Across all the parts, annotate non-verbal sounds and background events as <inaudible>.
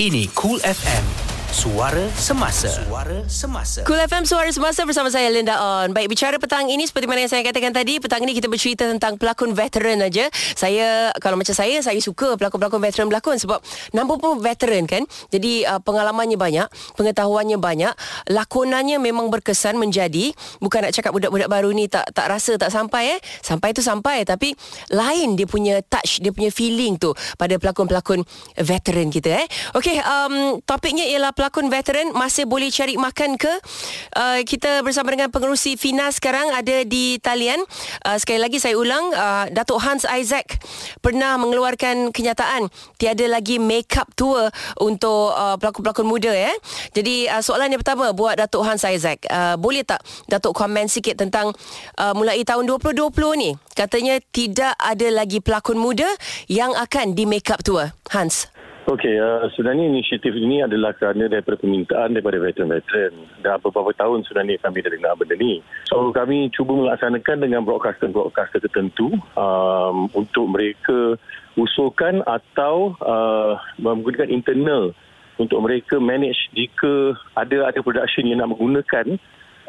Ini Cool FM. Suara Semasa Suara Semasa Cool FM Suara Semasa bersama saya Linda On. Baik, bicara petang ini seperti mana yang saya katakan tadi, petang ini kita bercerita tentang pelakon veteran aja. Saya kalau macam saya, saya suka pelakon-pelakon veteran berlakon sebab nampak pun veteran kan. Jadi uh, pengalamannya banyak, pengetahuannya banyak, lakonannya memang berkesan menjadi bukan nak cakap budak-budak baru ni tak tak rasa tak sampai eh. Sampai tu sampai tapi lain dia punya touch, dia punya feeling tu pada pelakon-pelakon veteran kita eh. Okey, um, topiknya ialah pelakon veteran masih boleh cari makan ke? Uh, kita bersama dengan pengerusi Fina sekarang ada di talian. Uh, sekali lagi saya ulang, uh, Datuk Hans Isaac pernah mengeluarkan kenyataan tiada lagi make-up tour untuk uh, pelakon-pelakon muda ya. Jadi uh, soalan yang pertama buat Datuk Hans Isaac, uh, boleh tak Datuk komen sikit tentang uh, mulai tahun 2020 ni katanya tidak ada lagi pelakon muda yang akan di make-up tour. Hans. Okey, uh, sebenarnya inisiatif ini adalah kerana daripada permintaan daripada veteran-veteran. Dah beberapa tahun sebenarnya kami dah dengar benda ni. So kami cuba melaksanakan dengan broadcaster-broadcaster tertentu um, untuk mereka usulkan atau uh, menggunakan internal untuk mereka manage jika ada ada production yang nak menggunakan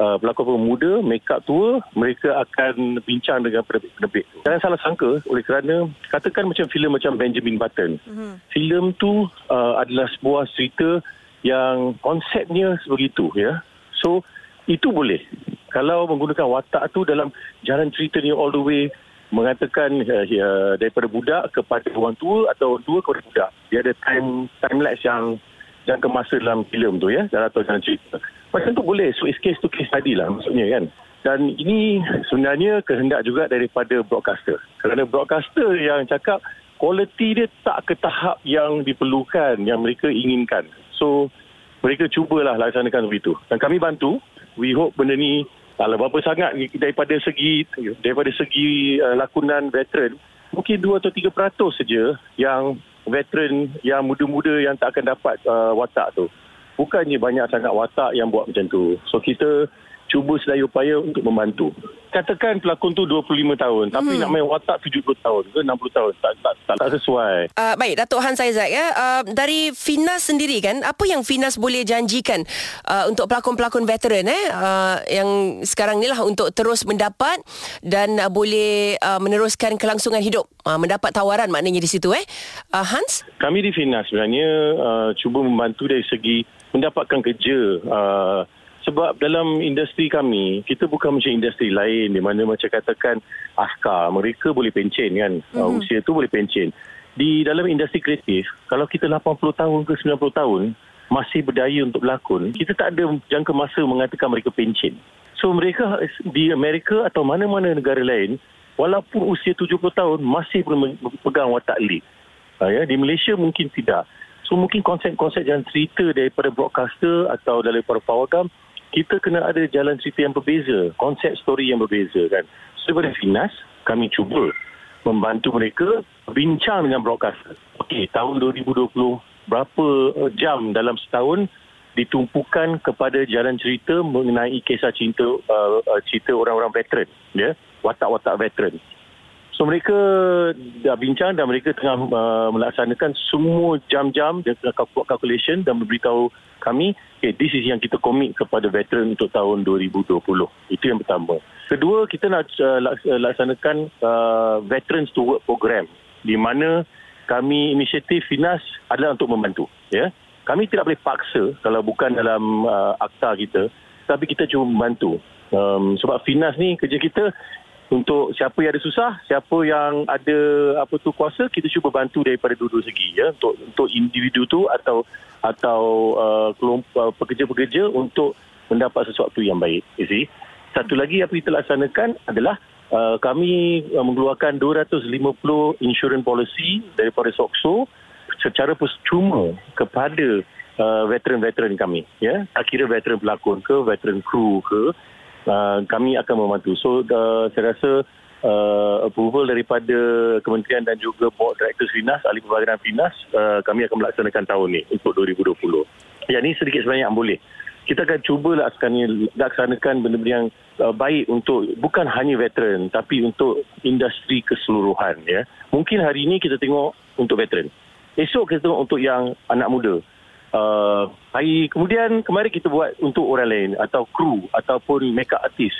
uh, pelakon pemuda, make up tua, mereka akan bincang dengan penerbit. Jangan salah sangka oleh kerana katakan macam filem macam Benjamin Button. Mm-hmm. Filem tu uh, adalah sebuah cerita yang konsepnya sebegitu ya. So itu boleh. Kalau menggunakan watak tu dalam jalan cerita ni all the way mengatakan uh, uh, daripada budak kepada orang tua atau tua kepada budak. Dia ada time time lapse yang jangka masa dalam filem tu ya, dalam jalan cerita. Macam tu boleh. So it's case to case tadi lah maksudnya kan. Dan ini sebenarnya kehendak juga daripada broadcaster. Kerana broadcaster yang cakap kualiti dia tak ke tahap yang diperlukan, yang mereka inginkan. So mereka cubalah laksanakan begitu. Dan kami bantu. We hope benda ni kalau berapa sangat daripada segi daripada segi uh, lakonan veteran mungkin 2 atau 3% saja yang veteran yang muda-muda yang tak akan dapat uh, watak tu bukannya banyak sangat watak yang buat macam tu. So kita cuba sedaya upaya untuk membantu. Katakan pelakon tu 25 tahun tapi hmm. nak main watak 70 tahun ke 60 tahun tak tak tak, tak sesuai. Uh, baik Datuk Han Saizat ya. Uh, dari Finas sendiri kan apa yang Finas boleh janjikan uh, untuk pelakon-pelakon veteran eh uh, yang sekarang ni lah untuk terus mendapat dan uh, boleh uh, meneruskan kelangsungan hidup. Uh, mendapat tawaran maknanya di situ eh. Uh, Hans? Kami di Finas sebenarnya uh, cuba membantu dari segi mendapatkan kerja uh, sebab dalam industri kami kita bukan macam industri lain di mana macam katakan askar mereka boleh pencen kan? Mm-hmm. uh, usia tu boleh pencen. Di dalam industri kreatif kalau kita 80 tahun ke 90 tahun masih berdaya untuk berlakon kita tak ada jangka masa mengatakan mereka pencen. So mereka di Amerika atau mana-mana negara lain walaupun usia 70 tahun masih boleh pegang watak lead. Uh, ya di Malaysia mungkin tidak So mungkin konsep-konsep jalan cerita daripada broadcaster atau daripada pawagam, kita kena ada jalan cerita yang berbeza, konsep story yang berbeza kan. So daripada Finas, kami cuba membantu mereka bincang dengan broadcaster. Okey, tahun 2020, berapa eh, jam dalam setahun ditumpukan kepada jalan cerita mengenai kisah cinta uh, cerita orang-orang veteran, ya, watak-watak veteran. So mereka dah bincang dan mereka tengah uh, melaksanakan semua jam-jam dan buat calculation dan memberitahu kami, okay, this is yang kita komit kepada veteran untuk tahun 2020. Itu yang pertama. Kedua, kita nak uh, uh, laksanakan uh, Veterans to Work program di mana kami inisiatif Finas adalah untuk membantu. Ya, Kami tidak boleh paksa kalau bukan dalam uh, akta kita, tapi kita cuma membantu. Um, sebab Finas ni kerja kita untuk siapa yang ada susah, siapa yang ada apa tu kuasa, kita cuba bantu daripada dua-dua segi ya untuk untuk individu tu atau atau uh, kelompok uh, pekerja-pekerja untuk mendapat sesuatu yang baik. You see? Satu lagi yang kita laksanakan adalah uh, kami uh, mengeluarkan 250 insurance policy daripada SOXO secara percuma kepada uh, veteran-veteran kami ya tak kira veteran pelakon ke veteran kru ke Uh, kami akan membantu. So uh, saya rasa uh, approval daripada kementerian dan juga board director Finas, ahli pembayaran Finas, uh, kami akan melaksanakan tahun ini untuk 2020. Ya ini sedikit sebanyak yang boleh. Kita akan cuba laksanakan benda-benda yang uh, baik untuk bukan hanya veteran tapi untuk industri keseluruhan ya. Mungkin hari ini kita tengok untuk veteran. Esok kita tengok untuk yang anak muda. Uh, hari kemudian kemarin kita buat untuk orang lain atau kru ataupun makeup artist.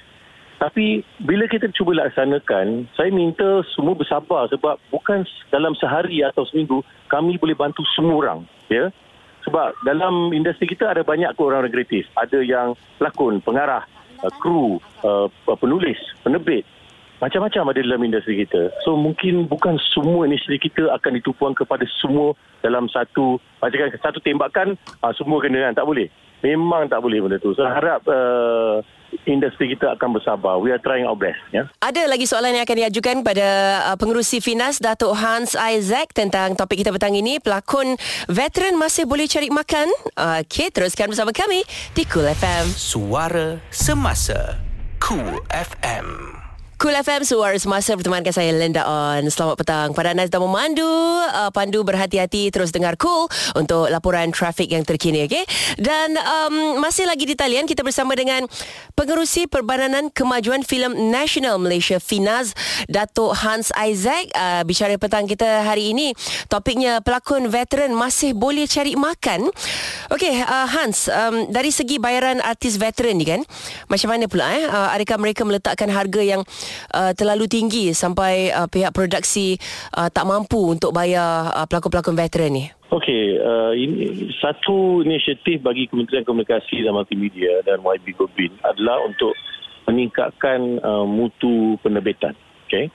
Tapi bila kita cuba laksanakan, saya minta semua bersabar sebab bukan dalam sehari atau seminggu kami boleh bantu semua orang, ya. Sebab dalam industri kita ada banyak orang kreatif. Ada yang pelakon, pengarah, uh, kru, uh, penulis, penerbit. Macam-macam ada dalam industri kita. So mungkin bukan semua industri kita akan ditupuan kepada semua dalam satu macam satu tembakan uh, semua kena kan tak boleh. Memang tak boleh benda tu. So harap uh, industri kita akan bersabar. We are trying our best. Ya. Ada lagi soalan yang akan diajukan pada uh, pengerusi Finas Datuk Hans Isaac tentang topik kita petang ini. Pelakon veteran masih boleh cari makan? Okey, teruskan bersama kami di Cool FM. Suara Semasa Cool FM Cool FM Suara Semasa Bertemankan saya Linda On Selamat petang Pada anda sedang memandu uh, Pandu berhati-hati Terus dengar Cool Untuk laporan trafik yang terkini okay? Dan um, Masih lagi di talian Kita bersama dengan Pengerusi Perbadanan Kemajuan Filem Nasional Malaysia FINAZ Datuk Hans Isaac uh, Bicara petang kita hari ini Topiknya Pelakon veteran Masih boleh cari makan Okay uh, Hans um, Dari segi bayaran artis veteran ni kan Macam mana pula eh? uh, Adakah mereka meletakkan harga yang uh, terlalu tinggi sampai uh, pihak produksi uh, tak mampu untuk bayar uh, pelakon-pelakon veteran ni? Okey, uh, ini satu inisiatif bagi Kementerian Komunikasi dan Multimedia dan YB Gobin adalah untuk meningkatkan uh, mutu penerbitan. Okey.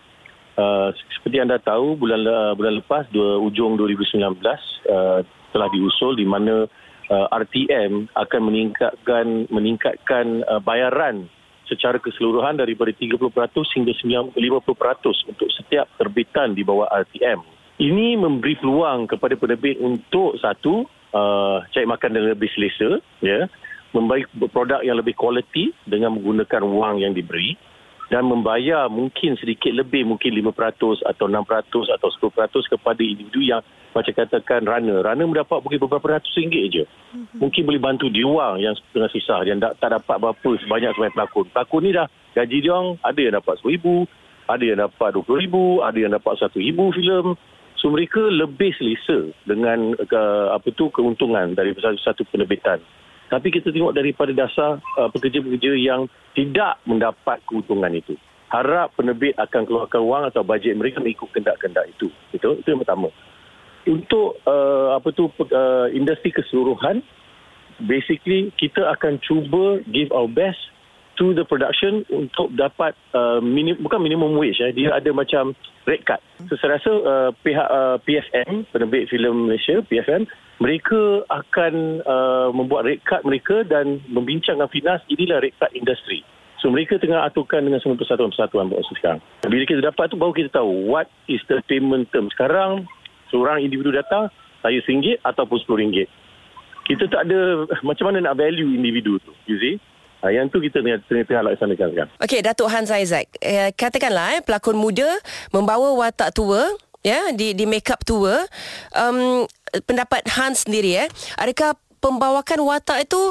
Uh, seperti anda tahu bulan uh, bulan lepas dua ujung 2019 uh, telah diusul di mana uh, RTM akan meningkatkan meningkatkan uh, bayaran secara keseluruhan daripada 30% hingga 50% untuk setiap terbitan di bawah RTM. Ini memberi peluang kepada penerbit untuk satu, uh, cari makan dengan lebih selesa, ya, memberi produk yang lebih kualiti dengan menggunakan wang yang diberi dan membayar mungkin sedikit lebih mungkin 5% atau 6% atau 10% kepada individu yang macam katakan runner. Runner mendapat mungkin beberapa ratus ringgit je. Mhm. Mungkin boleh bantu dia orang yang tengah susah yang tak, tak dapat berapa sebanyak sebanyak pelakon. Pelakon ni dah gaji dia orang ada yang dapat RM10,000, ada yang dapat RM20,000, ada yang dapat RM1,000 filem. So mereka lebih selesa dengan ke, apa tu keuntungan dari satu penerbitan. Tapi kita tengok daripada dasar uh, pekerja-pekerja yang tidak mendapat keuntungan itu. Harap penerbit akan keluarkan wang atau bajet mereka mengikut kendak-kendak itu. Itu, itu yang pertama. Untuk uh, apa tu uh, industri keseluruhan, basically kita akan cuba give our best to the production untuk dapat uh, minim, bukan minimum wage eh. dia ada macam rate cut. So saya rasa uh, pihak uh, PFM, penerbit filem Malaysia, PFM mereka akan uh, membuat rate card mereka dan membincang dengan Finas inilah rate card industri. So mereka tengah aturkan dengan semua persatuan-persatuan buat sekarang. Bila kita dapat tu baru kita tahu what is the payment term. Sekarang seorang individu datang saya RM1 ataupun RM10. Kita tak ada macam mana nak value individu tu. You see? Ha, yang tu kita tengah, tengah, tengah laksanakan sekarang. Okey, Datuk Hans Isaac. Eh, katakanlah eh, pelakon muda membawa watak tua ya di di makeup tua um, pendapat Hans sendiri eh adakah pembawakan watak itu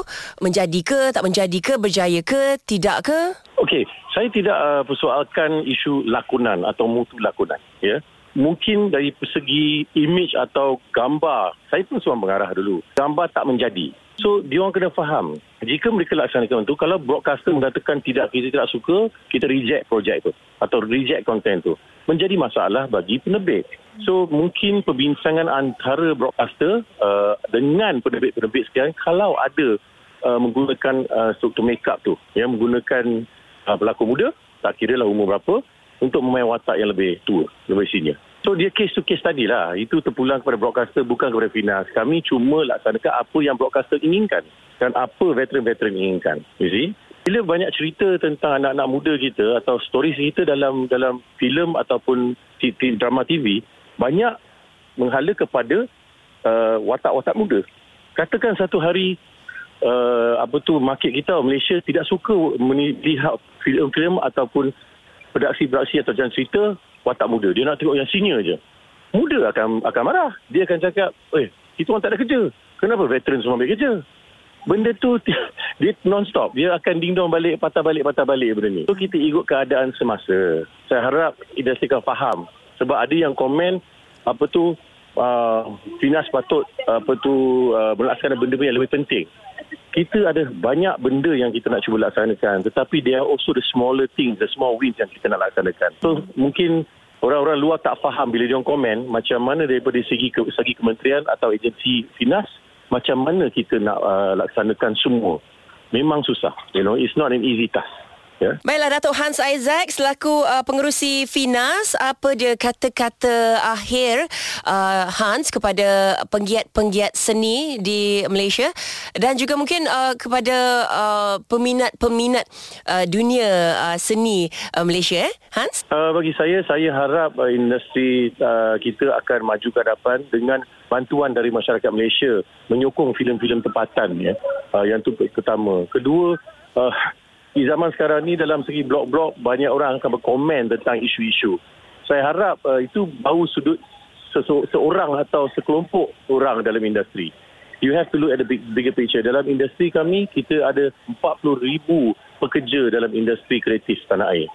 menjadi ke tak menjadi ke berjaya ke tidak ke okey saya tidak uh, persoalkan isu lakonan atau mutu lakonan ya mungkin dari segi image atau gambar saya pun seorang pengarah dulu gambar tak menjadi So, dia orang kena faham. Jika mereka laksanakan itu, kalau broadcaster mengatakan tidak, kita tidak suka, kita reject projek itu. Atau reject konten itu. Menjadi masalah bagi penerbit. So, mungkin perbincangan antara broadcaster uh, dengan penerbit-penerbit sekian, kalau ada uh, menggunakan uh, struktur make-up tu, ya, menggunakan uh, pelakon muda, tak kira lah umur berapa, untuk memain watak yang lebih tua, lebih senior. So dia case to case tadi lah. Itu terpulang kepada broadcaster bukan kepada Finas. Kami cuma laksanakan apa yang broadcaster inginkan. Dan apa veteran-veteran inginkan. You see? Bila banyak cerita tentang anak-anak muda kita atau story kita dalam dalam filem ataupun drama TV, banyak menghala kepada uh, watak-watak muda. Katakan satu hari uh, apa tu market kita Malaysia tidak suka melihat filem-filem ataupun produksi-produksi atau cerita watak muda. Dia nak tengok yang senior je. Muda akan akan marah. Dia akan cakap, eh, kita orang tak ada kerja. Kenapa veteran semua ambil kerja? Benda tu <laughs> dia non-stop. Dia akan ding-dong balik, patah balik, patah balik benda ni. So kita ikut keadaan semasa. Saya harap industri kan faham. Sebab ada yang komen, apa tu, uh, Finas patut apa tu uh, melaksanakan benda-benda yang lebih penting. Kita ada banyak benda yang kita nak cuba laksanakan tetapi there are also the smaller things, the small wins yang kita nak laksanakan. So mungkin orang-orang luar tak faham bila dia komen macam mana daripada segi ke, segi kementerian atau agensi Finas macam mana kita nak uh, laksanakan semua. Memang susah. You know, it's not an easy task. Yeah. Baiklah Datuk Hans Isaac selaku uh, pengerusi Finas apa dia kata-kata akhir uh, Hans kepada penggiat-penggiat seni di Malaysia dan juga mungkin uh, kepada uh, peminat-peminat uh, dunia uh, seni uh, Malaysia eh Hans? Uh, bagi saya saya harap uh, industri uh, kita akan maju ke hadapan dengan bantuan dari masyarakat Malaysia menyokong filem-filem tempatan ya. Uh, yang itu pertama. Kedua uh, di zaman sekarang ni dalam segi blog-blog banyak orang akan berkomen tentang isu-isu. Saya harap uh, itu bau sudut seseorang atau sekelompok orang dalam industri. You have to look at the big, bigger picture. Dalam industri kami, kita ada 40 ribu pekerja dalam industri kreatif tanah air.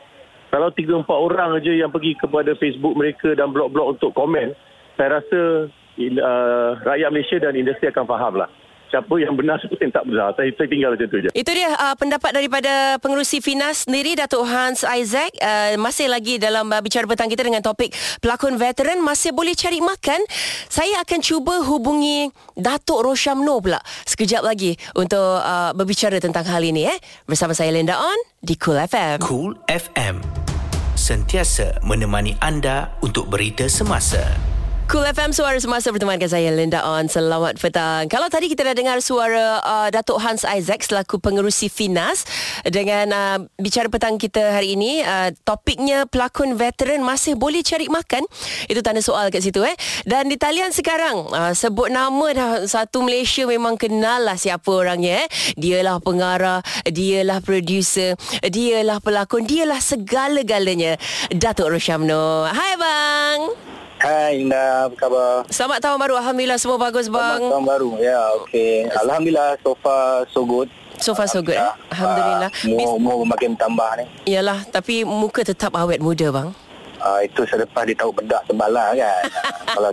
Kalau 3-4 orang aja yang pergi kepada Facebook mereka dan blog-blog untuk komen, saya rasa uh, rakyat Malaysia dan industri akan faham lah siapa yang benar siapa yang tak benar. Saya, saya tinggal macam tu je. Itu dia uh, pendapat daripada pengerusi Finas sendiri Datuk Hans Isaac. Uh, masih lagi dalam uh, bicara petang kita dengan topik pelakon veteran. Masih boleh cari makan? Saya akan cuba hubungi Datuk Roshamno pula sekejap lagi untuk uh, berbicara tentang hal ini eh. Bersama saya Linda On di Cool FM Cool FM sentiasa menemani anda untuk berita semasa Cool FM Suara Semasa bertemankan saya Linda On. Selamat petang. Kalau tadi kita dah dengar suara uh, Datuk Hans Isaac Selaku pengerusi Finas Dengan uh, bicara petang kita hari ini uh, Topiknya pelakon veteran Masih boleh cari makan. Itu tanda soal kat situ eh. Dan di talian sekarang uh, Sebut nama dah Satu Malaysia memang kenal lah Siapa orangnya eh. Dialah pengarah Dialah producer Dialah pelakon Dialah segala-galanya. Datuk Roshamno. Hai bang Hai Indah, apa khabar? Selamat tahun baru. Alhamdulillah semua bagus bang. Selamat tahun baru. Ya, okey. Alhamdulillah so far so good. So far so good eh. Alhamdulillah. Uh, umur, umur makin tambah ni. Yalah, tapi muka tetap awet muda bang. Uh, itu selepas dia tahu bedak tebalah kan <laughs> kalau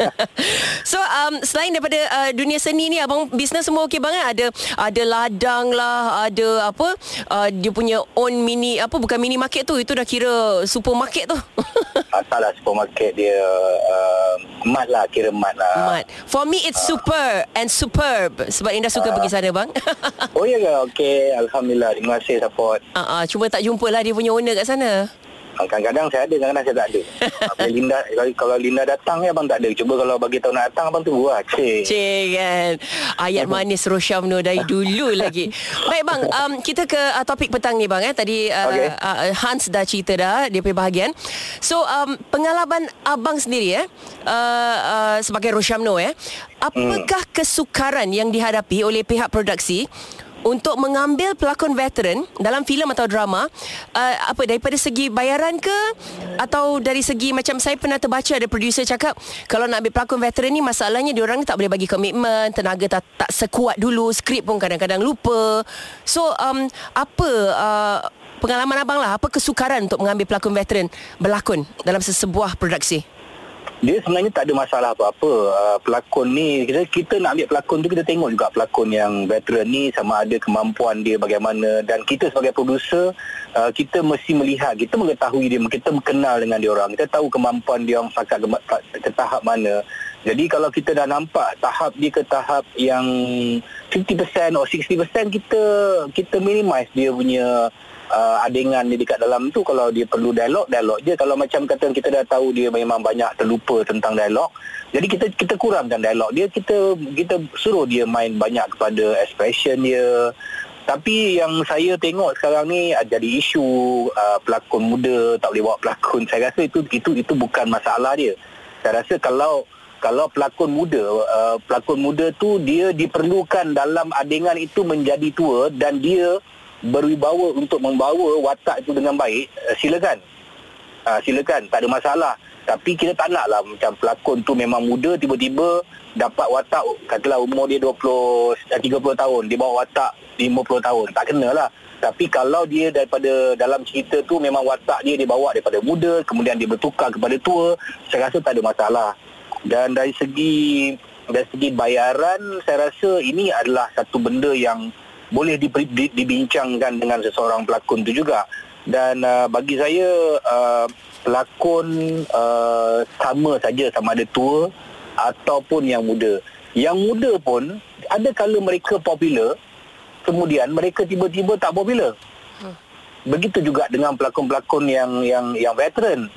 <laughs> so um, selain daripada uh, dunia seni ni abang bisnes semua okey banget ada ada ladang lah ada apa uh, dia punya own mini apa bukan mini market tu itu dah kira supermarket tu <laughs> uh, lah supermarket dia uh, mat lah kira mat lah. Mat. For me it's uh. super and superb. Sebab Indah suka uh. pergi sana bang. <laughs> Oh ya ke? Okey alhamdulillah. Terima kasih support uh, uh, cuma tak jumpa lah dia punya owner kat sana. Ah, kadang-kadang saya ada, kadang-kadang saya tak ada. <laughs> Kalau Linda, kalau Linda datang ni abang tak ada. Cuba kalau bagi tahu nak datang abang tunggu lah. Cik. Cik kan. Ayat manis Rosyamno dari <laughs> dulu lagi. Baik bang, um, kita ke uh, topik petang ni bang. Eh. Tadi uh, okay. uh, Hans dah cerita dah dia punya bahagian. So um, pengalaman abang sendiri eh, uh, uh, sebagai Rosyamno eh. Apakah hmm. kesukaran yang dihadapi oleh pihak produksi untuk mengambil pelakon veteran dalam filem atau drama uh, apa daripada segi bayaran ke? Atau dari segi macam saya pernah terbaca ada producer cakap kalau nak ambil pelakon veteran ni masalahnya diorang tak boleh bagi komitmen tenaga tak, tak sekuat dulu skrip pun kadang-kadang lupa. So um, apa uh, pengalaman abang lah apa kesukaran untuk mengambil pelakon veteran berlakon dalam sesebuah produksi dia sebenarnya tak ada masalah apa-apa. Uh, pelakon ni kita kita nak ambil pelakon tu kita tengok juga pelakon yang veteran ni sama ada kemampuan dia bagaimana. Dan kita sebagai producer uh, kita mesti melihat kita mengetahui dia kita kenal dengan dia orang. Kita tahu kemampuan dia orang sakat ke, ke tahap mana. Jadi kalau kita dah nampak tahap dia ke tahap yang 50% atau 60% kita kita minimize dia punya uh, adengan ni dekat dalam tu kalau dia perlu dialog dialog je. Kalau macam kata kita dah tahu dia memang banyak terlupa tentang dialog jadi kita kita kurangkan dialog dia. Kita kita suruh dia main banyak kepada expression dia. Tapi yang saya tengok sekarang ni jadi isu uh, pelakon muda tak boleh bawa pelakon. Saya rasa itu itu itu bukan masalah dia. Saya rasa kalau kalau pelakon muda uh, pelakon muda tu dia diperlukan dalam adegan itu menjadi tua dan dia berwibawa untuk membawa watak itu dengan baik, uh, silakan. Uh, silakan, tak ada masalah. Tapi kita tak nak lah macam pelakon tu memang muda, tiba-tiba dapat watak, katalah umur dia 20, 30 tahun, dia bawa watak 50 tahun. Tak kena lah. Tapi kalau dia daripada dalam cerita tu memang watak dia dia bawa daripada muda, kemudian dia bertukar kepada tua, saya rasa tak ada masalah. dan dari segi dari segi bayaran saya rasa ini adalah satu benda yang boleh di, di, dibincangkan dengan seseorang pelakon tu juga. Dan uh, bagi saya uh, pelakon uh, sama saja sama ada tua ataupun yang muda. Yang muda pun ada kala mereka popular kemudian mereka tiba-tiba tak popular. Hmm. begitu juga dengan pelakon-pelakon yang yang yang veteran.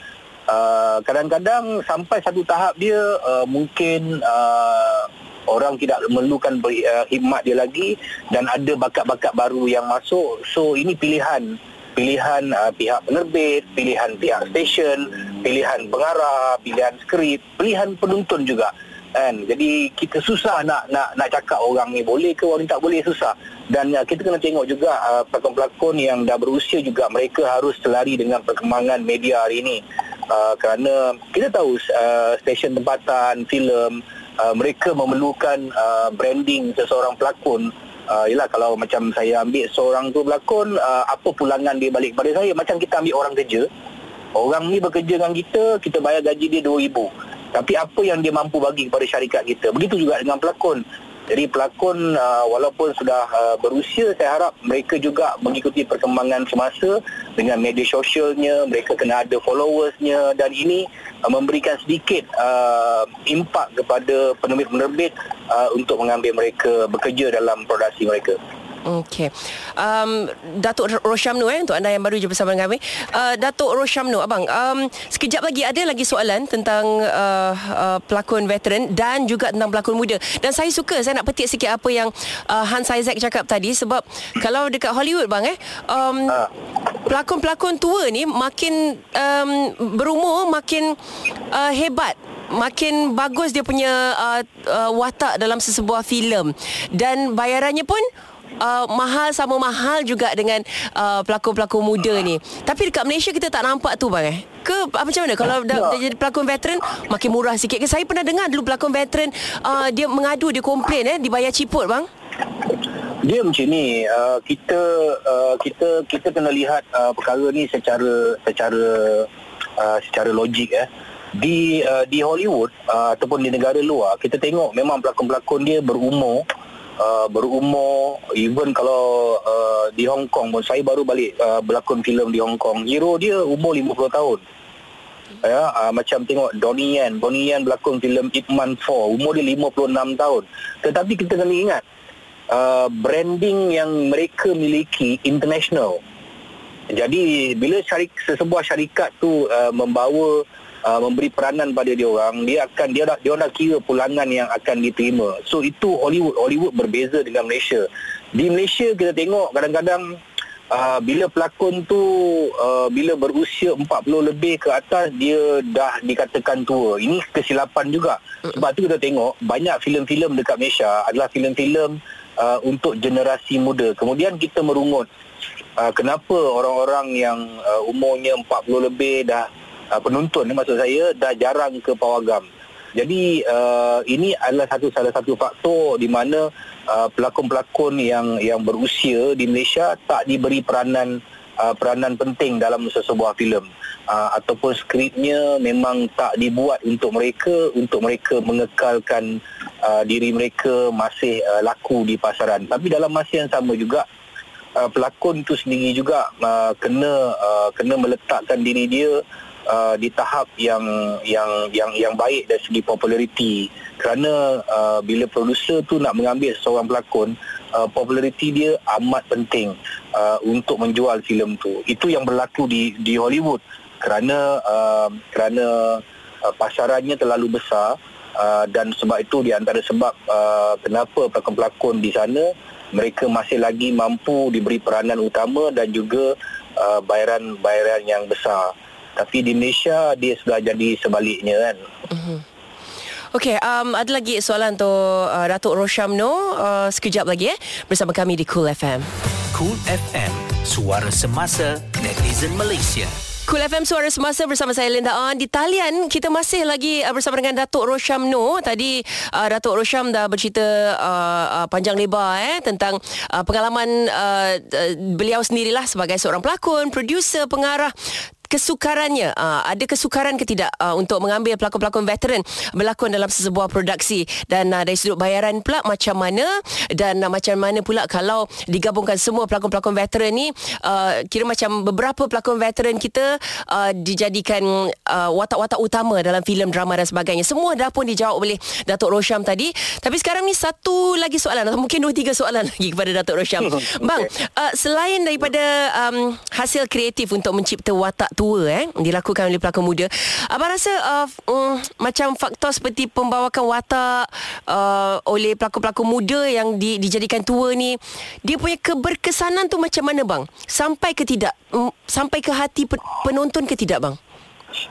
Uh, kadang-kadang sampai satu tahap dia uh, mungkin uh, orang tidak memerlukan uh, hikmat dia lagi dan ada bakat-bakat baru yang masuk. So ini pilihan. Pilihan uh, pihak penerbit pilihan pihak stesen pilihan pengarah pilihan skrip pilihan penonton juga. Kan? Jadi kita susah nak nak nak cakap orang ni boleh ke orang ni tak boleh susah. Dan uh, kita kena tengok juga uh, pelakon-pelakon yang dah berusia juga mereka harus selari dengan perkembangan media hari ini. Uh, kerana kita tahu uh, stesen tempatan filem uh, mereka memerlukan uh, branding seseorang pelakon. Uh, yalah kalau macam saya ambil seorang tu pelakon uh, apa pulangan dia balik pada saya? Macam kita ambil orang kerja orang ni bekerja dengan kita kita bayar gaji dia 2000 tapi apa yang dia mampu bagi kepada syarikat kita? Begitu juga dengan pelakon jadi pelakon uh, walaupun sudah uh, berusia saya harap mereka juga mengikuti perkembangan semasa dengan media sosialnya mereka kena ada followersnya dan ini uh, memberikan sedikit uh, impak kepada penerbit-penerbit uh, untuk mengambil mereka bekerja dalam produksi mereka Okey. Um, Datuk Roshamnu eh untuk anda yang baru je bersama dengan kami. Uh, Datuk Roshamnu abang, um, sekejap lagi ada lagi soalan tentang uh, uh, pelakon veteran dan juga tentang pelakon muda. Dan saya suka saya nak petik sikit apa yang uh, Hans Isaac cakap tadi sebab kalau dekat Hollywood bang eh um, pelakon-pelakon tua ni makin um, berumur makin uh, hebat makin bagus dia punya uh, uh, watak dalam sesebuah filem dan bayarannya pun uh, mahal sama mahal juga dengan uh, pelakon-pelakon muda ni. Tapi dekat Malaysia kita tak nampak tu bang eh. Ke uh, macam mana kalau dah, dah jadi pelakon veteran makin murah sikit ke? Saya pernah dengar dulu pelakon veteran uh, dia mengadu dia komplain eh dibayar ciput bang. Dia macam ni uh, kita uh, kita kita kena lihat uh, perkara ni secara secara uh, secara logik eh di uh, di Hollywood uh, ataupun di negara luar kita tengok memang pelakon-pelakon dia berumur uh, berumur even kalau uh, di Hong Kong pun saya baru balik uh, berlakon filem di Hong Kong. Hero dia umur 50 tahun. Ya uh, macam tengok Donnie Yen. Donnie Yen berlakon filem Ip Man 4 umur dia 56 tahun. Tetapi kita kena ingat uh, branding yang mereka miliki international. Jadi bila syarik, sesebuah syarikat tu uh, membawa uh, memberi peranan pada dia orang dia akan dia dah dia dah kira pulangan yang akan diterima. So itu Hollywood Hollywood berbeza dengan Malaysia. Di Malaysia kita tengok kadang-kadang uh, bila pelakon tu uh, bila berusia 40 lebih ke atas dia dah dikatakan tua. Ini kesilapan juga. Sebab tu kita tengok banyak filem-filem dekat Malaysia adalah filem-filem uh, untuk generasi muda. Kemudian kita merungut Uh, kenapa orang-orang yang uh, umurnya 40 lebih dah uh, penonton maksud saya dah jarang ke pawagam. Jadi uh, ini adalah satu salah satu faktor di mana uh, pelakon-pelakon yang yang berusia di Malaysia tak diberi peranan uh, peranan penting dalam sesebuah filem uh, ataupun skripnya memang tak dibuat untuk mereka untuk mereka mengekalkan uh, diri mereka masih uh, laku di pasaran. Tapi dalam masa yang sama juga uh, pelakon itu sendiri juga uh, kena uh, kena meletakkan diri dia uh, di tahap yang yang yang yang baik dari segi populariti. Kerana uh, bila producer tu nak mengambil seorang pelakon uh, populariti dia amat penting uh, untuk menjual filem tu. Itu yang berlaku di di Hollywood. Kerana uh, kerana uh, pasarannya terlalu besar uh, dan sebab itu di antara sebab uh, kenapa pelakon-pelakon di sana mereka masih lagi mampu diberi peranan utama dan juga uh, bayaran-bayaran yang besar tapi di Malaysia dia sudah jadi sebaliknya kan. Mm-hmm. Okey, um, ada lagi soalan untuk uh, Datuk Roshamno uh, sekejap lagi eh bersama kami di Cool FM. Cool FM, suara semasa netizen Malaysia. Cool FM Suara Semasa bersama saya Linda On. Di talian kita masih lagi uh, bersama dengan Datuk Rosham No. Tadi uh, Datuk Rosham dah bercerita uh, uh, panjang lebar eh tentang uh, pengalaman uh, uh, beliau sendirilah sebagai seorang pelakon, producer, pengarah. Kesukarannya uh, ada kesukaran ke tidak uh, untuk mengambil pelakon-pelakon veteran berlakon dalam sebuah produksi? Dan uh, dari sudut bayaran pula macam mana? Dan uh, macam mana pula kalau digabungkan semua pelakon-pelakon veteran ni uh, kira macam beberapa pelakon veteran kita uh, dijadikan uh, watak-watak utama dalam filem drama dan sebagainya? Semua dah pun dijawab oleh Datuk Rosham tadi. Tapi sekarang ni satu lagi soalan atau mungkin dua tiga soalan <laughs> lagi kepada Datuk Rosham. <laughs> Bang uh, selain daripada um, hasil kreatif untuk mencipta watak tua eh dilakukan oleh pelakon muda. Abang rasa uh, um, macam faktor seperti pembawakan watak uh, oleh pelakon-pelakon muda yang di, dijadikan tua ni dia punya keberkesanan tu macam mana bang? Sampai ke tidak? Um, sampai ke hati penonton ke tidak bang?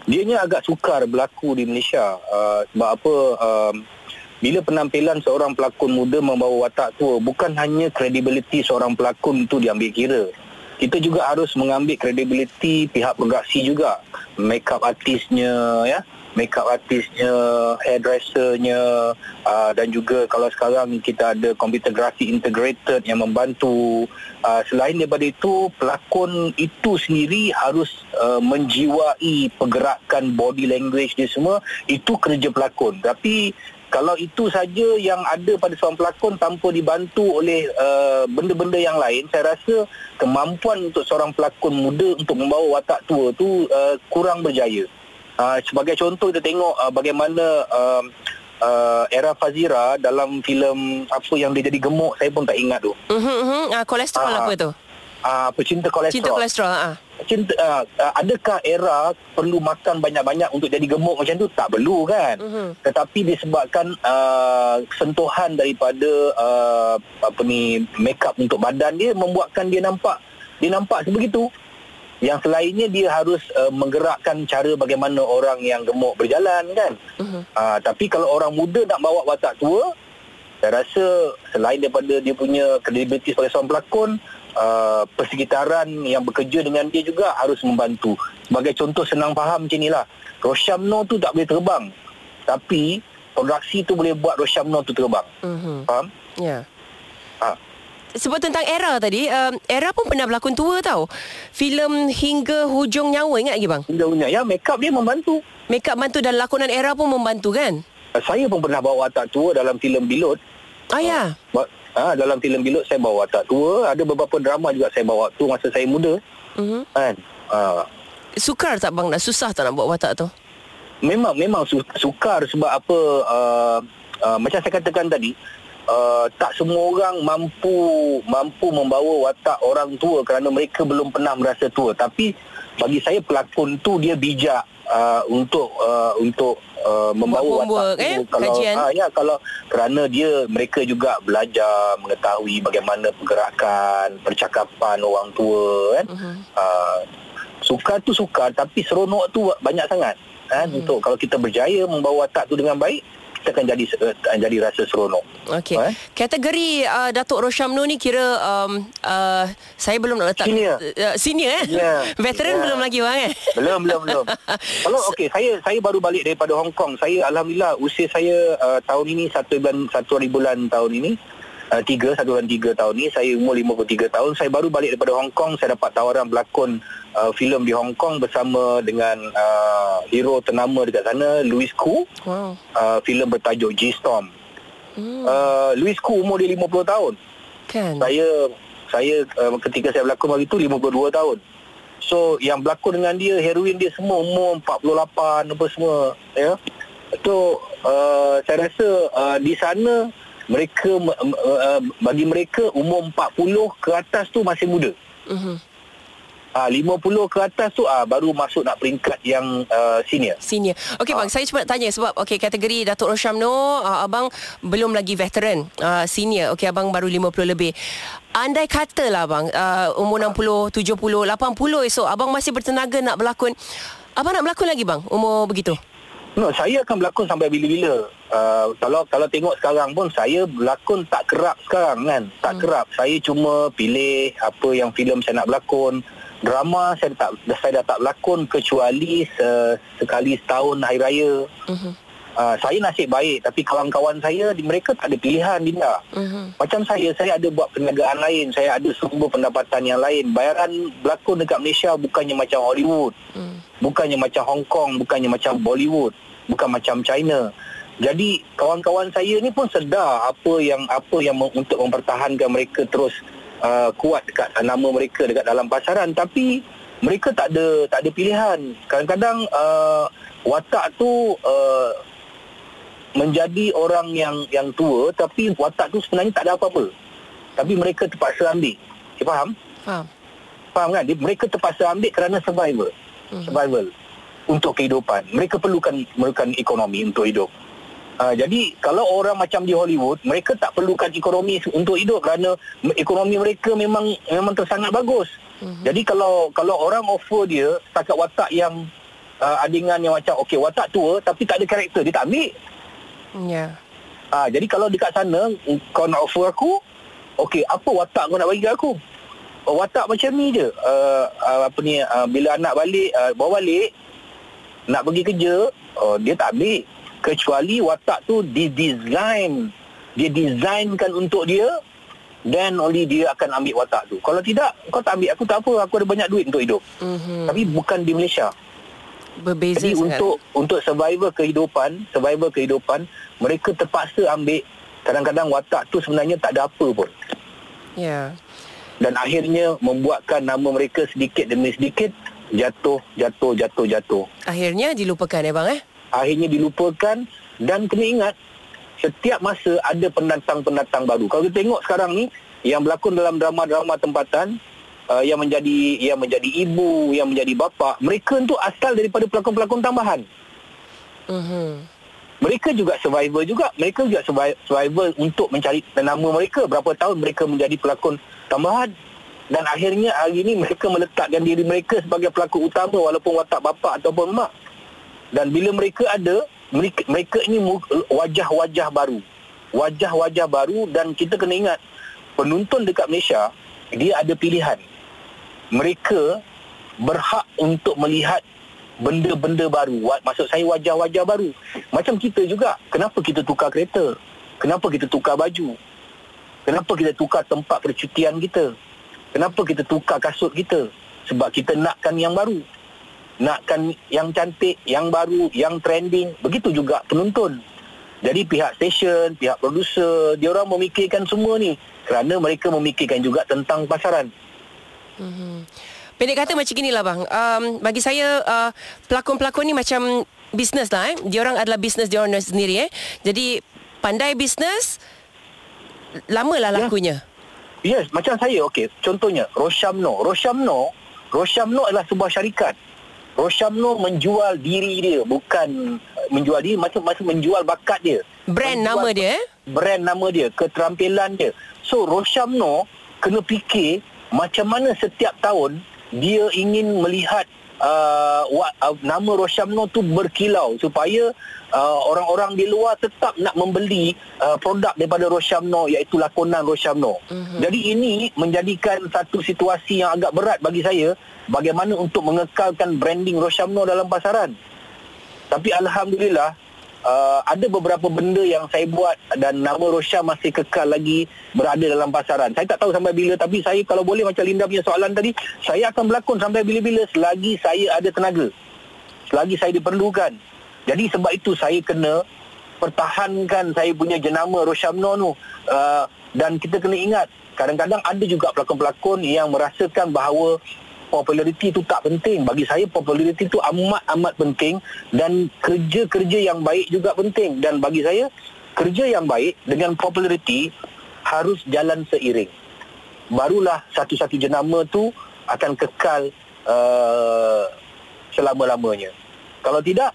Dianya agak sukar berlaku di Malaysia uh, sebab apa um, bila penampilan seorang pelakon muda membawa watak tua bukan hanya kredibiliti seorang pelakon itu diambil kira kita juga harus mengambil kredibiliti pihak produksi juga. Makeup artisnya ya. Makeup artisnya hairdressernya uh, dan juga kalau sekarang kita ada computer graphic integrated yang membantu uh, selain daripada itu pelakon itu sendiri harus uh, menjiwai pergerakan body language dia semua itu kerja pelakon. Tapi kalau itu saja yang ada pada seorang pelakon tanpa dibantu oleh uh, benda-benda yang lain saya rasa kemampuan untuk seorang pelakon muda untuk membawa watak tua tu uh, kurang berjaya. Uh, sebagai contoh kita tengok uh, bagaimana uh, uh, era Fazira dalam filem apa yang dia jadi gemuk saya pun tak ingat tu. Uh-huh, uh-huh. Uh, kolesterol uh, apa tu? uh, pecinta kolesterol. Cinta kolesterol uh cinta uh, adakah era perlu makan banyak-banyak untuk jadi gemuk macam tu tak perlu kan uh-huh. tetapi disebabkan uh, sentuhan daripada uh, apa ni makeup untuk badan dia membuatkan dia nampak dia nampak sebegitu yang selainnya dia harus uh, menggerakkan cara bagaimana orang yang gemuk berjalan kan uh-huh. uh, tapi kalau orang muda nak bawa watak tua saya rasa selain daripada dia punya kredibiliti sebagai seorang pelakon uh, persekitaran yang bekerja dengan dia juga harus membantu. Sebagai contoh senang faham macam inilah. Roshamno tu tak boleh terbang. Tapi produksi tu boleh buat Roshamno tu terbang. Mm-hmm. Faham? Ya. Yeah. Ha. Sebut tentang era tadi, uh, era pun pernah berlakon tua tau. Filem Hingga Hujung Nyawa ingat lagi bang? Hingga Hujung Ya, make up dia membantu. Make up bantu dan lakonan era pun membantu kan? Saya pun pernah bawa watak tua dalam filem Bilut. Ah ya. Uh, Ha, dalam filem Bilut saya bawa watak tua. Ada beberapa drama juga saya bawa tu masa saya muda. Uh-huh. Kan? Ha. Sukar tak bang? Dah susah tak nak buat watak tu? Memang memang su- sukar sebab apa uh, uh, macam saya katakan tadi uh, tak semua orang mampu mampu membawa watak orang tua kerana mereka belum pernah merasa tua tapi bagi saya pelakon tu dia bijak uh, untuk uh, untuk uh, membawa watak eh? kalau uh, ya kalau kerana dia mereka juga belajar mengetahui bagaimana pergerakan percakapan orang tua kan uh-huh. uh, sukar tu sukar tapi seronok tu banyak sangat kan uh-huh. untuk kalau kita berjaya membawa watak tu dengan baik kita akan jadi akan jadi rasa seronok. Okey. Eh? Kategori uh, Datuk Roshamno ni kira um, uh, saya belum nak letak senior. Uh, senior eh. Yeah. <laughs> Veteran yeah. belum lagi bang eh. <laughs> Belum belum belum. <laughs> Kalau okey saya saya baru balik daripada Hong Kong. Saya alhamdulillah usia saya uh, tahun ini satu bulan satu hari bulan tahun ini Uh, tiga, satu bulan tiga tahun ni Saya umur 53 tahun Saya baru balik daripada Hong Kong Saya dapat tawaran berlakon uh, filem di Hong Kong bersama dengan uh, hero ternama dekat sana Louis Koo. Wow. Uh, filem bertajuk G-Storm. Hmm. Uh, Louis Koo umur dia 50 tahun. Kan. Saya saya uh, ketika saya berlakon waktu itu 52 tahun. So yang berlakon dengan dia heroin dia semua umur 48 apa semua ya. So uh, saya rasa uh, di sana mereka uh, bagi mereka umur 40 ke atas tu masih muda. Uh-huh. Ah 50 ke atas tu ah baru masuk nak peringkat yang uh, senior. Senior. Okey bang, ah. saya cuma tanya sebab okey kategori Datuk Roshamno, uh, abang belum lagi veteran, uh, senior. Okey abang baru 50 lebih. Andai katalah bang, uh, umur 60, 70, 80 esok abang masih bertenaga nak berlakon. Abang nak berlakon lagi bang umur begitu? No, saya akan berlakon sampai bila-bila. Uh, kalau kalau tengok sekarang pun saya berlakon tak kerap sekarang kan. Tak hmm. kerap. Saya cuma pilih apa yang filem saya nak berlakon drama saya tak saya dah tak berlakon kecuali se, sekali setahun hari raya. Uh-huh. Uh, saya nasib baik tapi kawan-kawan saya di mereka tak ada pilihan Dinda. Mhm. Macam saya saya ada buat perniagaan lain, saya ada sumber pendapatan yang lain. Bayaran berlakon dekat Malaysia bukannya macam Hollywood. Hmm. Bukannya macam Hong Kong, bukannya macam Bollywood, bukan macam China. Jadi kawan-kawan saya ni pun sedar apa yang apa yang untuk mempertahankan mereka terus uh, kuat dekat nama mereka dekat dalam pasaran tapi mereka tak ada tak ada pilihan. Kadang-kadang uh, watak tu uh, menjadi orang yang yang tua tapi watak tu sebenarnya tak ada apa-apa. Tapi mereka terpaksa ambil. You faham? Faham. Faham kan? Dia, mereka terpaksa ambil kerana survival. Mhm. Survival untuk kehidupan. Mereka perlukan perlukan ekonomi untuk hidup. Uh, jadi kalau orang macam di Hollywood, mereka tak perlukan ekonomi untuk hidup kerana ekonomi mereka memang memang tersangat bagus. Mhm. Jadi kalau kalau orang offer dia setakat watak yang uh, adingan yang macam okey watak tua tapi tak ada karakter, dia tak ambil. Ya. Ah, jadi kalau dekat sana kau nak offer aku, okey, apa watak kau nak bagi aku? Oh, watak macam ni je. Uh, uh, apa ni uh, bila anak balik uh, bawa balik nak pergi kerja, uh, dia tak ambil kecuali watak tu didesign. Dia designkan untuk dia then only dia akan ambil watak tu. Kalau tidak, kau tak ambil aku tak apa, aku ada banyak duit untuk hidup. Mhm. Tapi bukan di Malaysia. Berbeza Jadi sangat. untuk untuk survival kehidupan, survival kehidupan, mereka terpaksa ambil kadang-kadang watak tu sebenarnya tak ada apa pun. Ya. Dan akhirnya membuatkan nama mereka sedikit demi sedikit jatuh, jatuh, jatuh, jatuh. Akhirnya dilupakan ya bang eh? Akhirnya dilupakan dan kena ingat setiap masa ada pendatang-pendatang baru. Kalau kita tengok sekarang ni yang berlakon dalam drama-drama tempatan uh, yang menjadi yang menjadi ibu, yang menjadi bapa, mereka tu asal daripada pelakon-pelakon tambahan. Mhm. Mereka juga survivor juga. Mereka juga survi- survivor untuk mencari nama mereka. Berapa tahun mereka menjadi pelakon tambahan. Dan akhirnya hari ini mereka meletakkan diri mereka sebagai pelakon utama walaupun watak bapa ataupun mak. Dan bila mereka ada, mereka, mereka ini wajah-wajah baru. Wajah-wajah baru dan kita kena ingat, penonton dekat Malaysia, dia ada pilihan. Mereka berhak untuk melihat benda-benda baru. Maksud saya wajah-wajah baru. Macam kita juga. Kenapa kita tukar kereta? Kenapa kita tukar baju? Kenapa kita tukar tempat percutian kita? Kenapa kita tukar kasut kita? Sebab kita nakkan yang baru. Nakkan yang cantik, yang baru, yang trending. Begitu juga penonton. Jadi pihak stesen, pihak produser, dia orang memikirkan semua ni. Kerana mereka memikirkan juga tentang pasaran. Mhm. Pendek kata macam gini lah bang. Um, bagi saya uh, pelakon-pelakon ni macam bisnes lah eh. Dia orang adalah bisnes dia orang sendiri eh. Jadi pandai bisnes lamalah Ya. lakunya. Yes, macam saya, okey. Contohnya, Roshamno. Roshamno, Roshamno adalah sebuah syarikat. Roshamno menjual diri dia, bukan menjual diri, macam macam menjual bakat dia. Brand Menjual nama dia eh. Brand nama dia, keterampilan dia. So, Roshamno kena fikir macam mana setiap tahun dia ingin melihat uh, wa, uh, nama Roshamno tu berkilau supaya uh, orang-orang di luar tetap nak membeli uh, produk daripada Roshamno iaitu lakonan Roshamno. Mhm. Jadi ini menjadikan satu situasi yang agak berat bagi saya bagaimana untuk mengekalkan branding Roshamno dalam pasaran. Tapi alhamdulillah uh, ada beberapa benda yang saya buat dan nama Rosham masih kekal lagi berada dalam pasaran. Saya tak tahu sampai bila tapi saya kalau boleh macam Linda punya soalan tadi, saya akan berlakon sampai bila-bila selagi saya ada tenaga. Selagi saya diperlukan. Jadi sebab itu saya kena pertahankan saya punya jenama Roshamno tu. Uh, dan kita kena ingat kadang-kadang ada juga pelakon-pelakon yang merasakan bahawa populariti itu tak penting. Bagi saya populariti itu amat-amat penting dan kerja-kerja yang baik juga penting. Dan bagi saya kerja yang baik dengan populariti harus jalan seiring. Barulah satu-satu jenama tu akan kekal uh, selama-lamanya. Kalau tidak,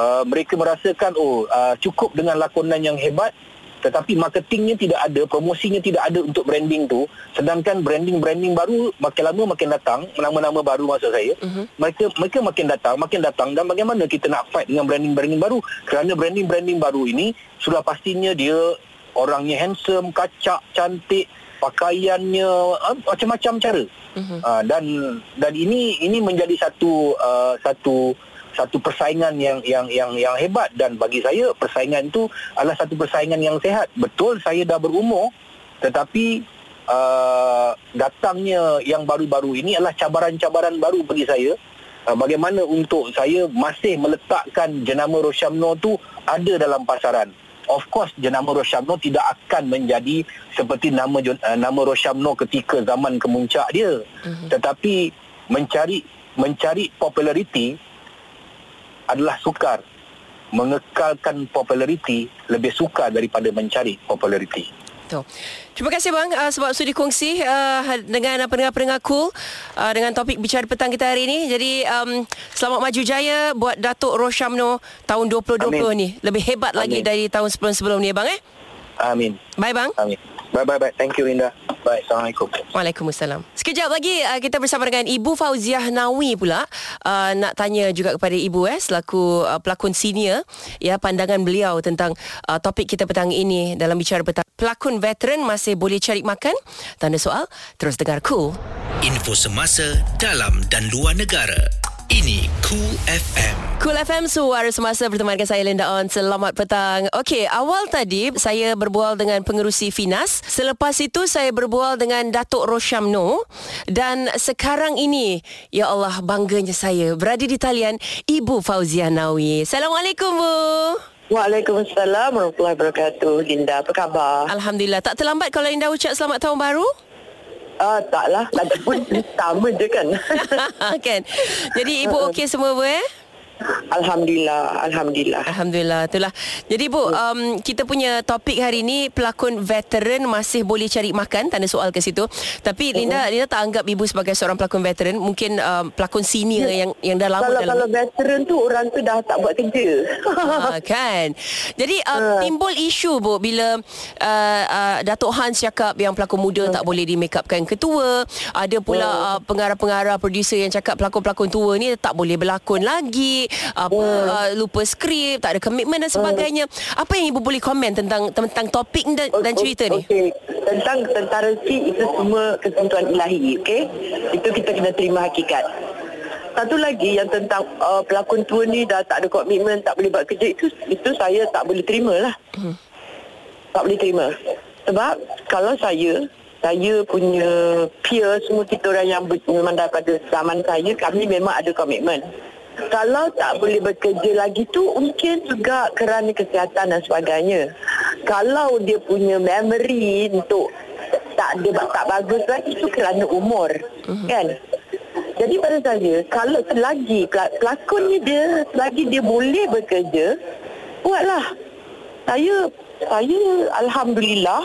uh, mereka merasakan oh uh, cukup dengan lakonan yang hebat tetapi marketingnya tidak ada, promosinya tidak ada untuk branding tu. Sedangkan branding-branding baru makin lama makin datang, nama-nama baru maksud saya. Mhm. Mereka mereka makin datang, makin datang dan bagaimana kita nak fight dengan branding-branding baru? Kerana branding-branding baru ini sudah pastinya dia orangnya handsome, kacak, cantik, pakaiannya uh, macam-macam cara. Mhm. Uh, dan dan ini ini menjadi satu uh, satu satu persaingan yang yang yang yang hebat dan bagi saya persaingan itu adalah satu persaingan yang sehat. Betul saya dah berumur tetapi uh, datangnya yang baru-baru ini adalah cabaran-cabaran baru bagi saya. Uh, bagaimana untuk saya masih meletakkan jenama Roshamno tu ada dalam pasaran. Of course jenama Roshamno tidak akan menjadi seperti nama uh, nama Roshamno ketika zaman kemuncak dia. Uh-huh. Tetapi mencari mencari populariti adalah sukar. Mengekalkan populariti lebih sukar daripada mencari populariti. Betul. Terima kasih bang uh, sebab sudah kongsi uh, dengan pendengar-pendengar cool uh, dengan topik bicara petang kita hari ini. Jadi um, selamat maju jaya buat Datuk Roshamno tahun 2020 Amin. ni. Lebih hebat Amin. lagi dari tahun sebelum-sebelum ni bang eh. Amin. Bye bang. Amin. Bye bye bye. Thank you Linda. Bye. Assalamualaikum. Waalaikumsalam. Sekejap lagi uh, kita bersama dengan Ibu Fauziah Nawi pula uh, nak tanya juga kepada Ibu eh selaku uh, pelakon senior ya pandangan beliau tentang uh, topik kita petang ini dalam bicara petang. Pelakon veteran masih boleh cari makan? Tanda soal. Terus dengar cool. Info semasa dalam dan luar negara. Ini Cool FM. Cool FM suara semasa bertemu dengan saya Linda On. Selamat petang. Okey, awal tadi saya berbual dengan pengerusi Finas. Selepas itu saya berbual dengan Datuk Roshamno dan sekarang ini ya Allah bangganya saya berada di talian Ibu Fauzia Nawi. Assalamualaikum Bu. Waalaikumsalam warahmatullahi wabarakatuh. Linda, apa khabar? Alhamdulillah. Tak terlambat kalau Linda ucap selamat tahun baru? Ah, taklah. Lagi pun <laughs> sama je kan. <laughs> kan. Jadi ibu okey semua bu eh? Alhamdulillah, alhamdulillah. Alhamdulillah, itulah. Jadi Bu, um, kita punya topik hari ini pelakon veteran masih boleh cari makan, tanda soal ke situ. Tapi Linda, uh-huh. Linda tak anggap ibu sebagai seorang pelakon veteran, mungkin um, pelakon senior ya. yang yang dah lama kalau, dalam Kalau veteran tu orang tu dah tak buat kerja. ha, <laughs> kan. Jadi um, uh. timbul isu Bu bila uh, uh, Datuk Hans cakap yang pelakon muda uh. tak boleh di make upkan ketua, ada pula uh. Uh, pengarah-pengarah producer yang cakap pelakon-pelakon tua ni tak boleh berlakon lagi apa hmm. uh, lupa skrip tak ada komitmen dan sebagainya hmm. apa yang ibu boleh komen tentang tentang topik dan, dan cerita ni okay. tentang tentara si itu semua ketentuan ilahi okey itu kita kena terima hakikat satu lagi yang tentang uh, pelakon tua ni dah tak ada komitmen tak boleh buat kerja itu itu saya tak boleh terima lah hmm. tak boleh terima sebab kalau saya saya punya peer semua kita orang yang memang daripada zaman saya kami memang ada komitmen kalau tak boleh bekerja lagi tu mungkin juga kerana kesihatan dan sebagainya. Kalau dia punya memory untuk tak ada tak bagus lagi itu kerana umur. Uh-huh. Kan? Jadi pada saya kalau selagi pelakon ni dia selagi dia boleh bekerja buatlah. Saya saya alhamdulillah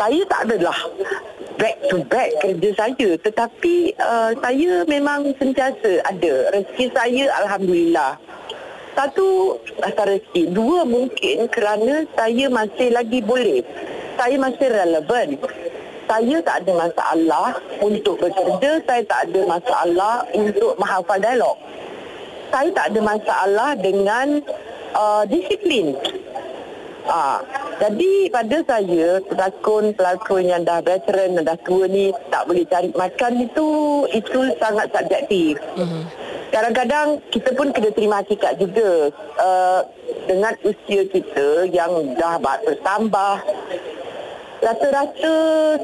saya tak adalah back to back kerja saya. Tetapi uh, saya memang sentiasa ada. Rezeki saya alhamdulillah. Satu asal rezeki. Dua mungkin kerana saya masih lagi boleh. Saya masih relevan. Saya tak ada masalah untuk bekerja. Saya tak ada masalah untuk menghafal dialog. Saya tak ada masalah dengan uh, disiplin Ah, jadi pada saya pelakon-pelakon yang dah veteran dan dah tua ni tak boleh cari makan itu itu sangat subjektif. Mm-hmm. Kadang-kadang kita pun kena terima hakikat juga uh, dengan usia kita yang dah bertambah. Rata-rata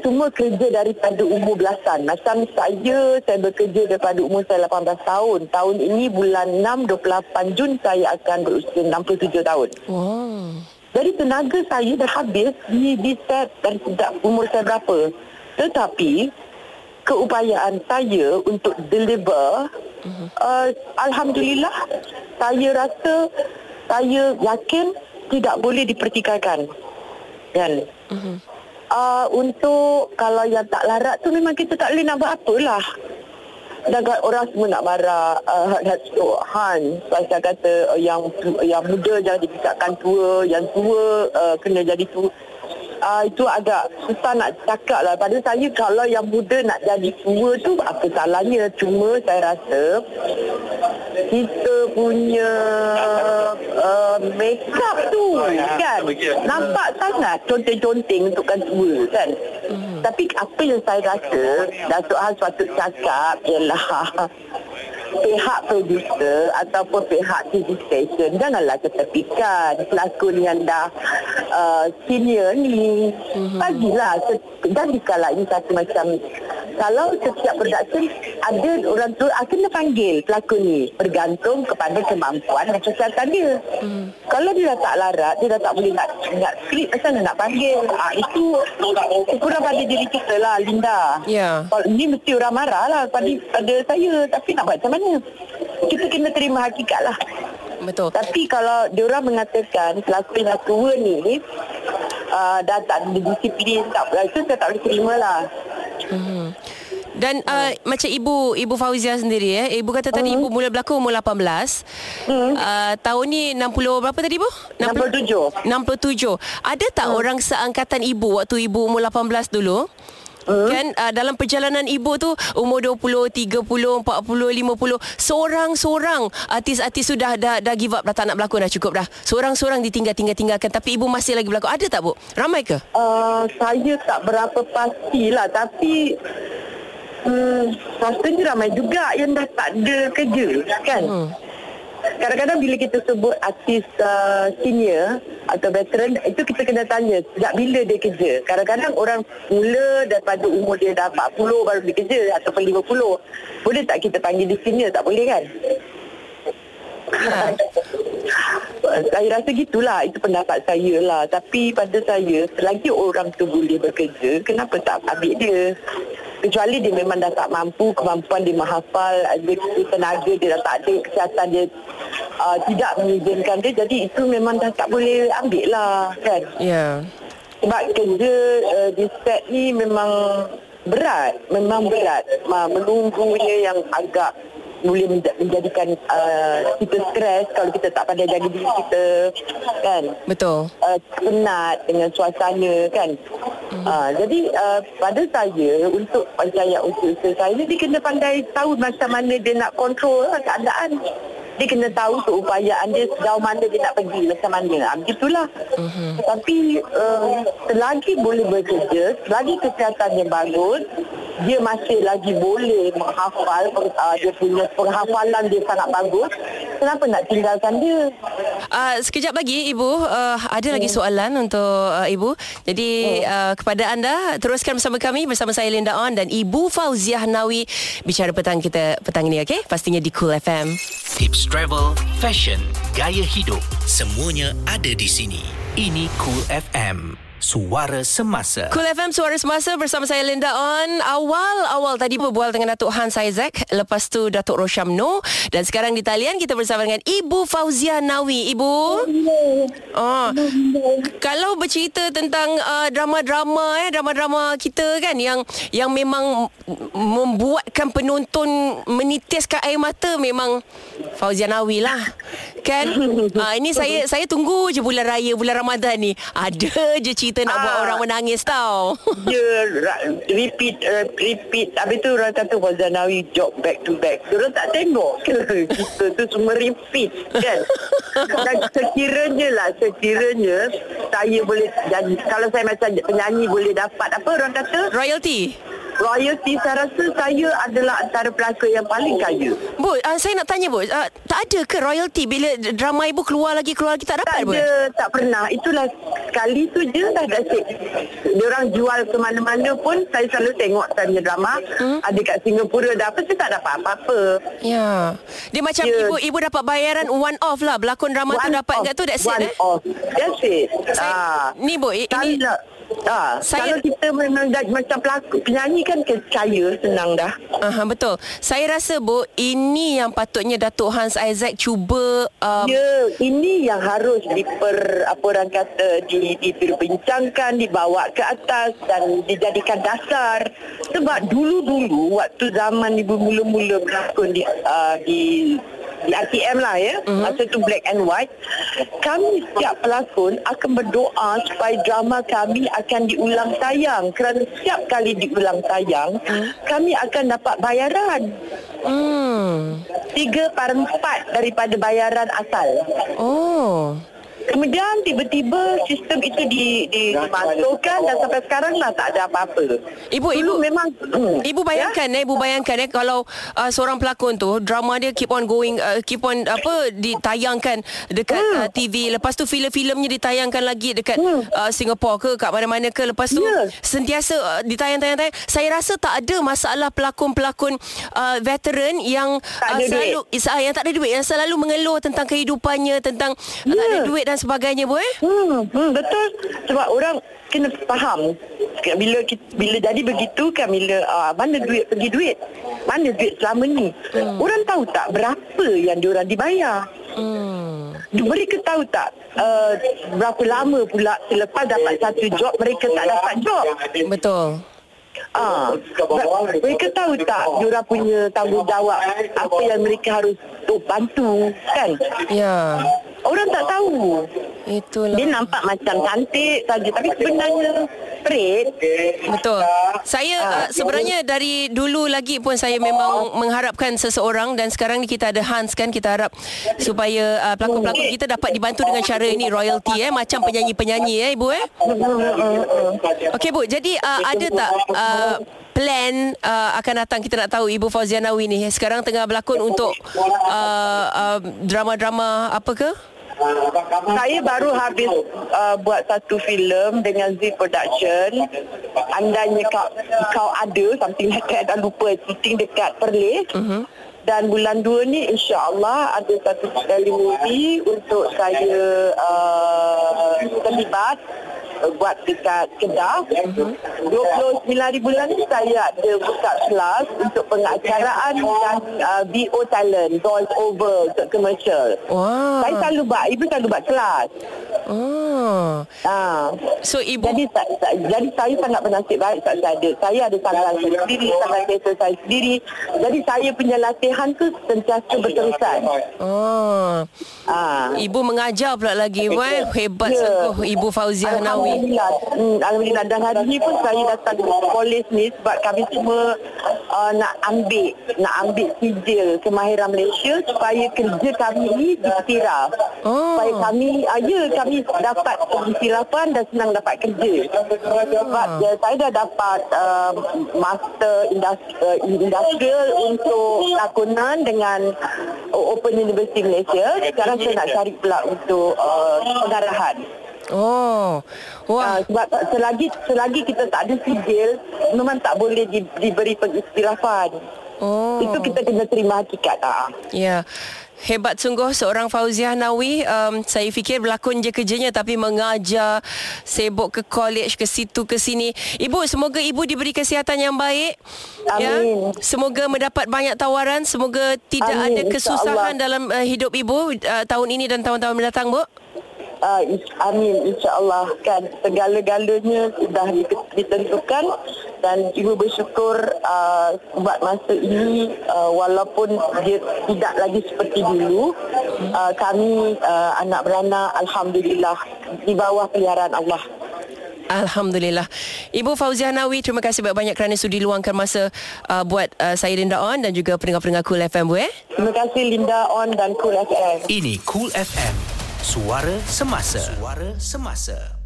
semua kerja daripada umur belasan. Macam saya, saya bekerja daripada umur saya 18 tahun. Tahun ini bulan 6, 28 Jun saya akan berusia 67 tahun. Wow. Jadi tenaga saya dah habis di, di set dari sejak umur saya berapa. Tetapi keupayaan saya untuk deliver, uh-huh. uh, Alhamdulillah, saya rasa saya yakin tidak boleh dipertikaikan. Kan? Uh-huh. Uh, untuk kalau yang tak larat tu memang kita tak boleh nak buat apalah dan orang semua nak marah uh, Datuk Han pasal kata uh, yang yang muda jangan dipisahkan tua yang tua uh, kena jadi tua uh, itu agak susah nak cakap lah. Pada saya kalau yang muda nak jadi tua tu apa salahnya? Cuma saya rasa kita punya uh, make up tu kan? Nampak sangat conteng-conteng untuk kan tua kan? Hmm. tapi apa yang saya rasa Datuk Han sepatut cakap ialah <laughs> pihak producer ataupun pihak TV station janganlah ketepikan pelakon yang dah uh, senior ni mm-hmm. bagilah se- jadikanlah ini satu macam kalau setiap production ada orang tu akan kena panggil pelakon ni bergantung kepada kemampuan dan kesihatan dia. Hmm. Kalau dia dah tak larat, dia dah tak boleh nak nak skrip macam mana nak panggil. Ah itu kurang pada diri kita lah Linda. Ya. Kalau ni mesti orang marah lah pada, pada saya tapi nak buat macam mana? Kita kena terima hakikat lah. Betul. Tapi kalau diorang mengatakan pelakon yang tua ni uh, dah tak ada disiplin tak itu saya tak boleh terima lah. Hmm. Dan uh, macam ibu ibu Fauzia sendiri eh ibu kata tadi Hmm. ibu mula berlakon umur 18. Hmm. Uh, tahun ni 60 berapa tadi ibu? 67. 67. Ada tak Hmm. orang seangkatan ibu waktu ibu umur 18 dulu? Hmm. Kan uh, dalam perjalanan ibu tu umur 20, 30, 40, 50 seorang-seorang artis-artis sudah dah dah give up dah tak nak berlakon dah cukup dah. Seorang-seorang ditinggal-tinggal-tinggalkan tapi ibu masih lagi berlakon. Ada tak bu? Ramai ke? Uh, saya tak berapa pastilah tapi hmm, rasanya ramai juga yang dah tak ada kerja kan. Hmm. Kadang-kadang bila kita sebut artis uh, senior atau veteran itu kita kena tanya sejak bila dia kerja. Kadang-kadang orang mula daripada umur dia dah 40 baru dia kerja ataupun 50. Boleh tak kita panggil dia senior? Tak boleh kan? Ya. saya rasa gitulah itu pendapat saya lah tapi pada saya selagi orang tu boleh bekerja kenapa tak ambil dia kecuali dia memang dah tak mampu kemampuan dia menghafal ada tenaga dia dah tak ada kesihatan dia uh, tidak mengizinkan dia jadi itu memang dah tak boleh ambil lah kan Ya. sebab kerja uh, di set ni memang berat memang berat menunggunya yang agak boleh menja- menjadikan uh, kita stres kalau kita tak pandai jaga diri kita kan? Betul. uh, penat dengan suasana kan? Uh, jadi uh, pada saya untuk percaya usaha saya dia kena pandai tahu macam mana dia nak kontrol lah keadaan dia kena tahu keupayaan dia sejauh mana dia nak pergi macam mana. Ha, begitulah. Uh-huh. Tapi uh, selagi boleh bekerja, selagi kesihatan dia bagus, dia masih lagi boleh menghafal, uh, dia punya penghafalan dia sangat bagus, kenapa nak tinggalkan dia? Uh, sekejap lagi ibu uh, ada lagi soalan untuk uh, ibu. Jadi uh, kepada anda teruskan bersama kami bersama saya Linda On dan ibu Fauziah Nawi bicara petang kita petang ini okey pastinya di Cool FM. Tips travel, fashion, gaya hidup, semuanya ada di sini. Ini Cool FM. Suara Semasa. Cool FM Suara Semasa bersama saya Linda On. Awal-awal tadi berbual dengan Datuk Hans Isaac, lepas tu Datuk Rosham No dan sekarang di talian kita bersama dengan Ibu Fauzia Nawi. Ibu. Oh. Kalau bercerita tentang uh, drama-drama eh, drama-drama kita kan yang yang memang membuatkan penonton menitiskan air mata memang Fauzia Nawi lah. Kan? <laughs> Ah ini saya saya tunggu je bulan raya bulan Ramadan ni. Ada je cerita nak buat Ah. orang menangis tau. <laughs> Dia repeat uh, repeat Habis tu orang kata Fazanawi job back to back Diorang tak tengok ke Kita tu semua repeat kan Dan sekiranya lah Sekiranya Saya boleh jadi Kalau saya macam penyanyi Boleh dapat Apa orang kata Royalty. Royalty saya rasa Saya adalah antara pelakon yang paling kaya Bu, uh, saya nak tanya Bu, uh, tak ada ke royalty bila drama ibu keluar lagi keluar lagi tak dapat tak Bu? ada, tak pernah. Itulah sekali tu je dah dasik. Diorang jual ke mana-mana pun saya selalu tengok tanya drama. Hmm? Ada kat Singapura dah apa, saya tak dapat apa-apa. Ya. Dia macam Ya. ibu ibu dapat bayaran one off lah. Berlakon drama tu dapat enggak tu that's it One eh? off. That's it. Saya, ah. ni Bu, ini Ah, Saya- kalau kita memang dah, macam pelakon, penyanyi kan kaya senang dah. Aha, betul. Saya rasa Bu, ini yang patutnya Datuk Hans Isaac cuba um, Ya, ini yang harus diper apa orang kata di, diperbincangkan, dibawa ke atas dan dijadikan dasar. Sebab dulu-dulu waktu zaman ibu mula-mula berlakon di uh, di RTM lah ya uh-huh. Masa tu black and white Kami setiap pelakon Akan berdoa Supaya drama kami Akan diulang tayang Kerana setiap kali diulang tayang uh-huh. Kami akan dapat bayaran hmm. Tiga per empat Daripada bayaran asal Oh. Kemudian tiba-tiba sistem itu di, di, dimasukkan dan sampai sekarang lah tak ada apa-apa. Ibu, Dulu ibu memang hmm, Ibu bayangkan eh, ibu bayangkan eh kalau uh, seorang pelakon tu drama dia keep on going uh, keep on apa ditayangkan dekat hmm. uh, TV lepas tu filem-filemnya ditayangkan lagi dekat hmm. uh, Singapore ke kat mana-mana ke lepas tu Ya. sentiasa uh, ditayang-tayang-tayang saya rasa tak ada masalah pelakon-pelakon uh, veteran yang Tak ada selalu uh, yang tak ada duit yang selalu mengeluh tentang kehidupannya tentang uh, tak ada Ya. duit dan sebagainya bu eh Hmm, hmm, betul. Sebab orang kena faham. Bila bila jadi begitu kan bila uh, mana duit pergi duit? Mana duit selama ni? Hmm. Orang tahu tak berapa yang diorang dibayar? hmm. Mereka tahu tak uh, berapa lama pula selepas dapat satu job mereka tak dapat job? betul Ah, mereka tahu tak diorang punya tanggungjawab apa yang mereka harus oh, bantu kan? ya Orang tak tahu. itulah Dia nampak macam cantik saja tapi sebenarnya straight. Betul. Saya uh, sebenarnya dari dulu lagi pun saya memang mengharapkan seseorang dan sekarang ni kita ada Hans kan kita harap supaya uh, pelakon-pelakon kita dapat dibantu dengan cara ini royalty eh macam penyanyi-penyanyi eh ibu eh. Okey bu, jadi uh, ada tak uh, plan uh, akan datang kita nak tahu Ibu Fauzia Nawi ni sekarang tengah berlakon untuk uh, uh, drama-drama apa ke? Saya baru habis uh, buat satu filem dengan Z Production. Andainya kau kau ada something like that dah lupa syuting dekat Perlis. Uh-huh. Dan bulan 2 ni insya-Allah ada satu kali movie untuk saya uh, terlibat uh, buat dekat Kedah. Uh-huh. 29 hari bulan ni saya ada buka kelas untuk pengacaraan dan uh, VO talent, voice over untuk commercial. Wah. Saya selalu buat, ibu selalu buat kelas. Oh. Ha. So ibu Jadi sa- sa- jadi saya sangat bernasib baik tak saya ada. Saya ada tanggal saya sendiri, kereta saya sendiri. Jadi saya punya latihan tu sentiasa berterusan. Oh. Ha. Ibu mengajar pula lagi Wah, Hebat Ya. sungguh Ibu Fauzia Nawi Alhamdulillah. Hmm, Alhamdulillah. Dan hari ni pun saya datang ke polis ni sebab kami semua uh, nak ambil nak ambil sijil kemahiran Malaysia supaya kerja kami ni dikira. Oh. Supaya kami, uh, ya kami dapat pengiktirafan dan senang dapat kerja. Sebab ya, saya dah dapat uh, master industri, uh, industrial untuk lakonan dengan Open University Malaysia. Sekarang saya nak cari pula untuk uh, pengarahan. Oh Wah Uh, sebab selagi selagi kita tak ada sijil memang tak boleh di, diberi pengistirafan. Oh Itu kita kena terima hakikat ah. Ya Hebat sungguh seorang Fauziah Nawi. Um, Saya fikir berlakon je kerjanya Tapi mengajar Sibuk ke college Ke situ ke sini. Ibu semoga ibu diberi kesihatan yang baik. Ya? Amin. Semoga mendapat banyak tawaran. Semoga tidak Amin, ada kesusahan dalam uh, hidup ibu uh, Tahun ini dan tahun-tahun mendatang bu Uh, is- amin insyaAllah kan segala-galanya sudah di- ditentukan dan ibu bersyukur uh, buat masa ini uh, walaupun dia tidak lagi seperti dulu uh, kami uh, anak beranak Alhamdulillah di bawah peliharaan Allah Alhamdulillah. Ibu Fauzia Nawi, terima kasih banyak-banyak kerana sudi luangkan masa uh, buat uh, saya Linda On dan juga pendengar-pendengar Cool FM Bu eh. terima kasih Linda On dan Cool FM Ini Cool FM. Suara semasa. Suara semasa.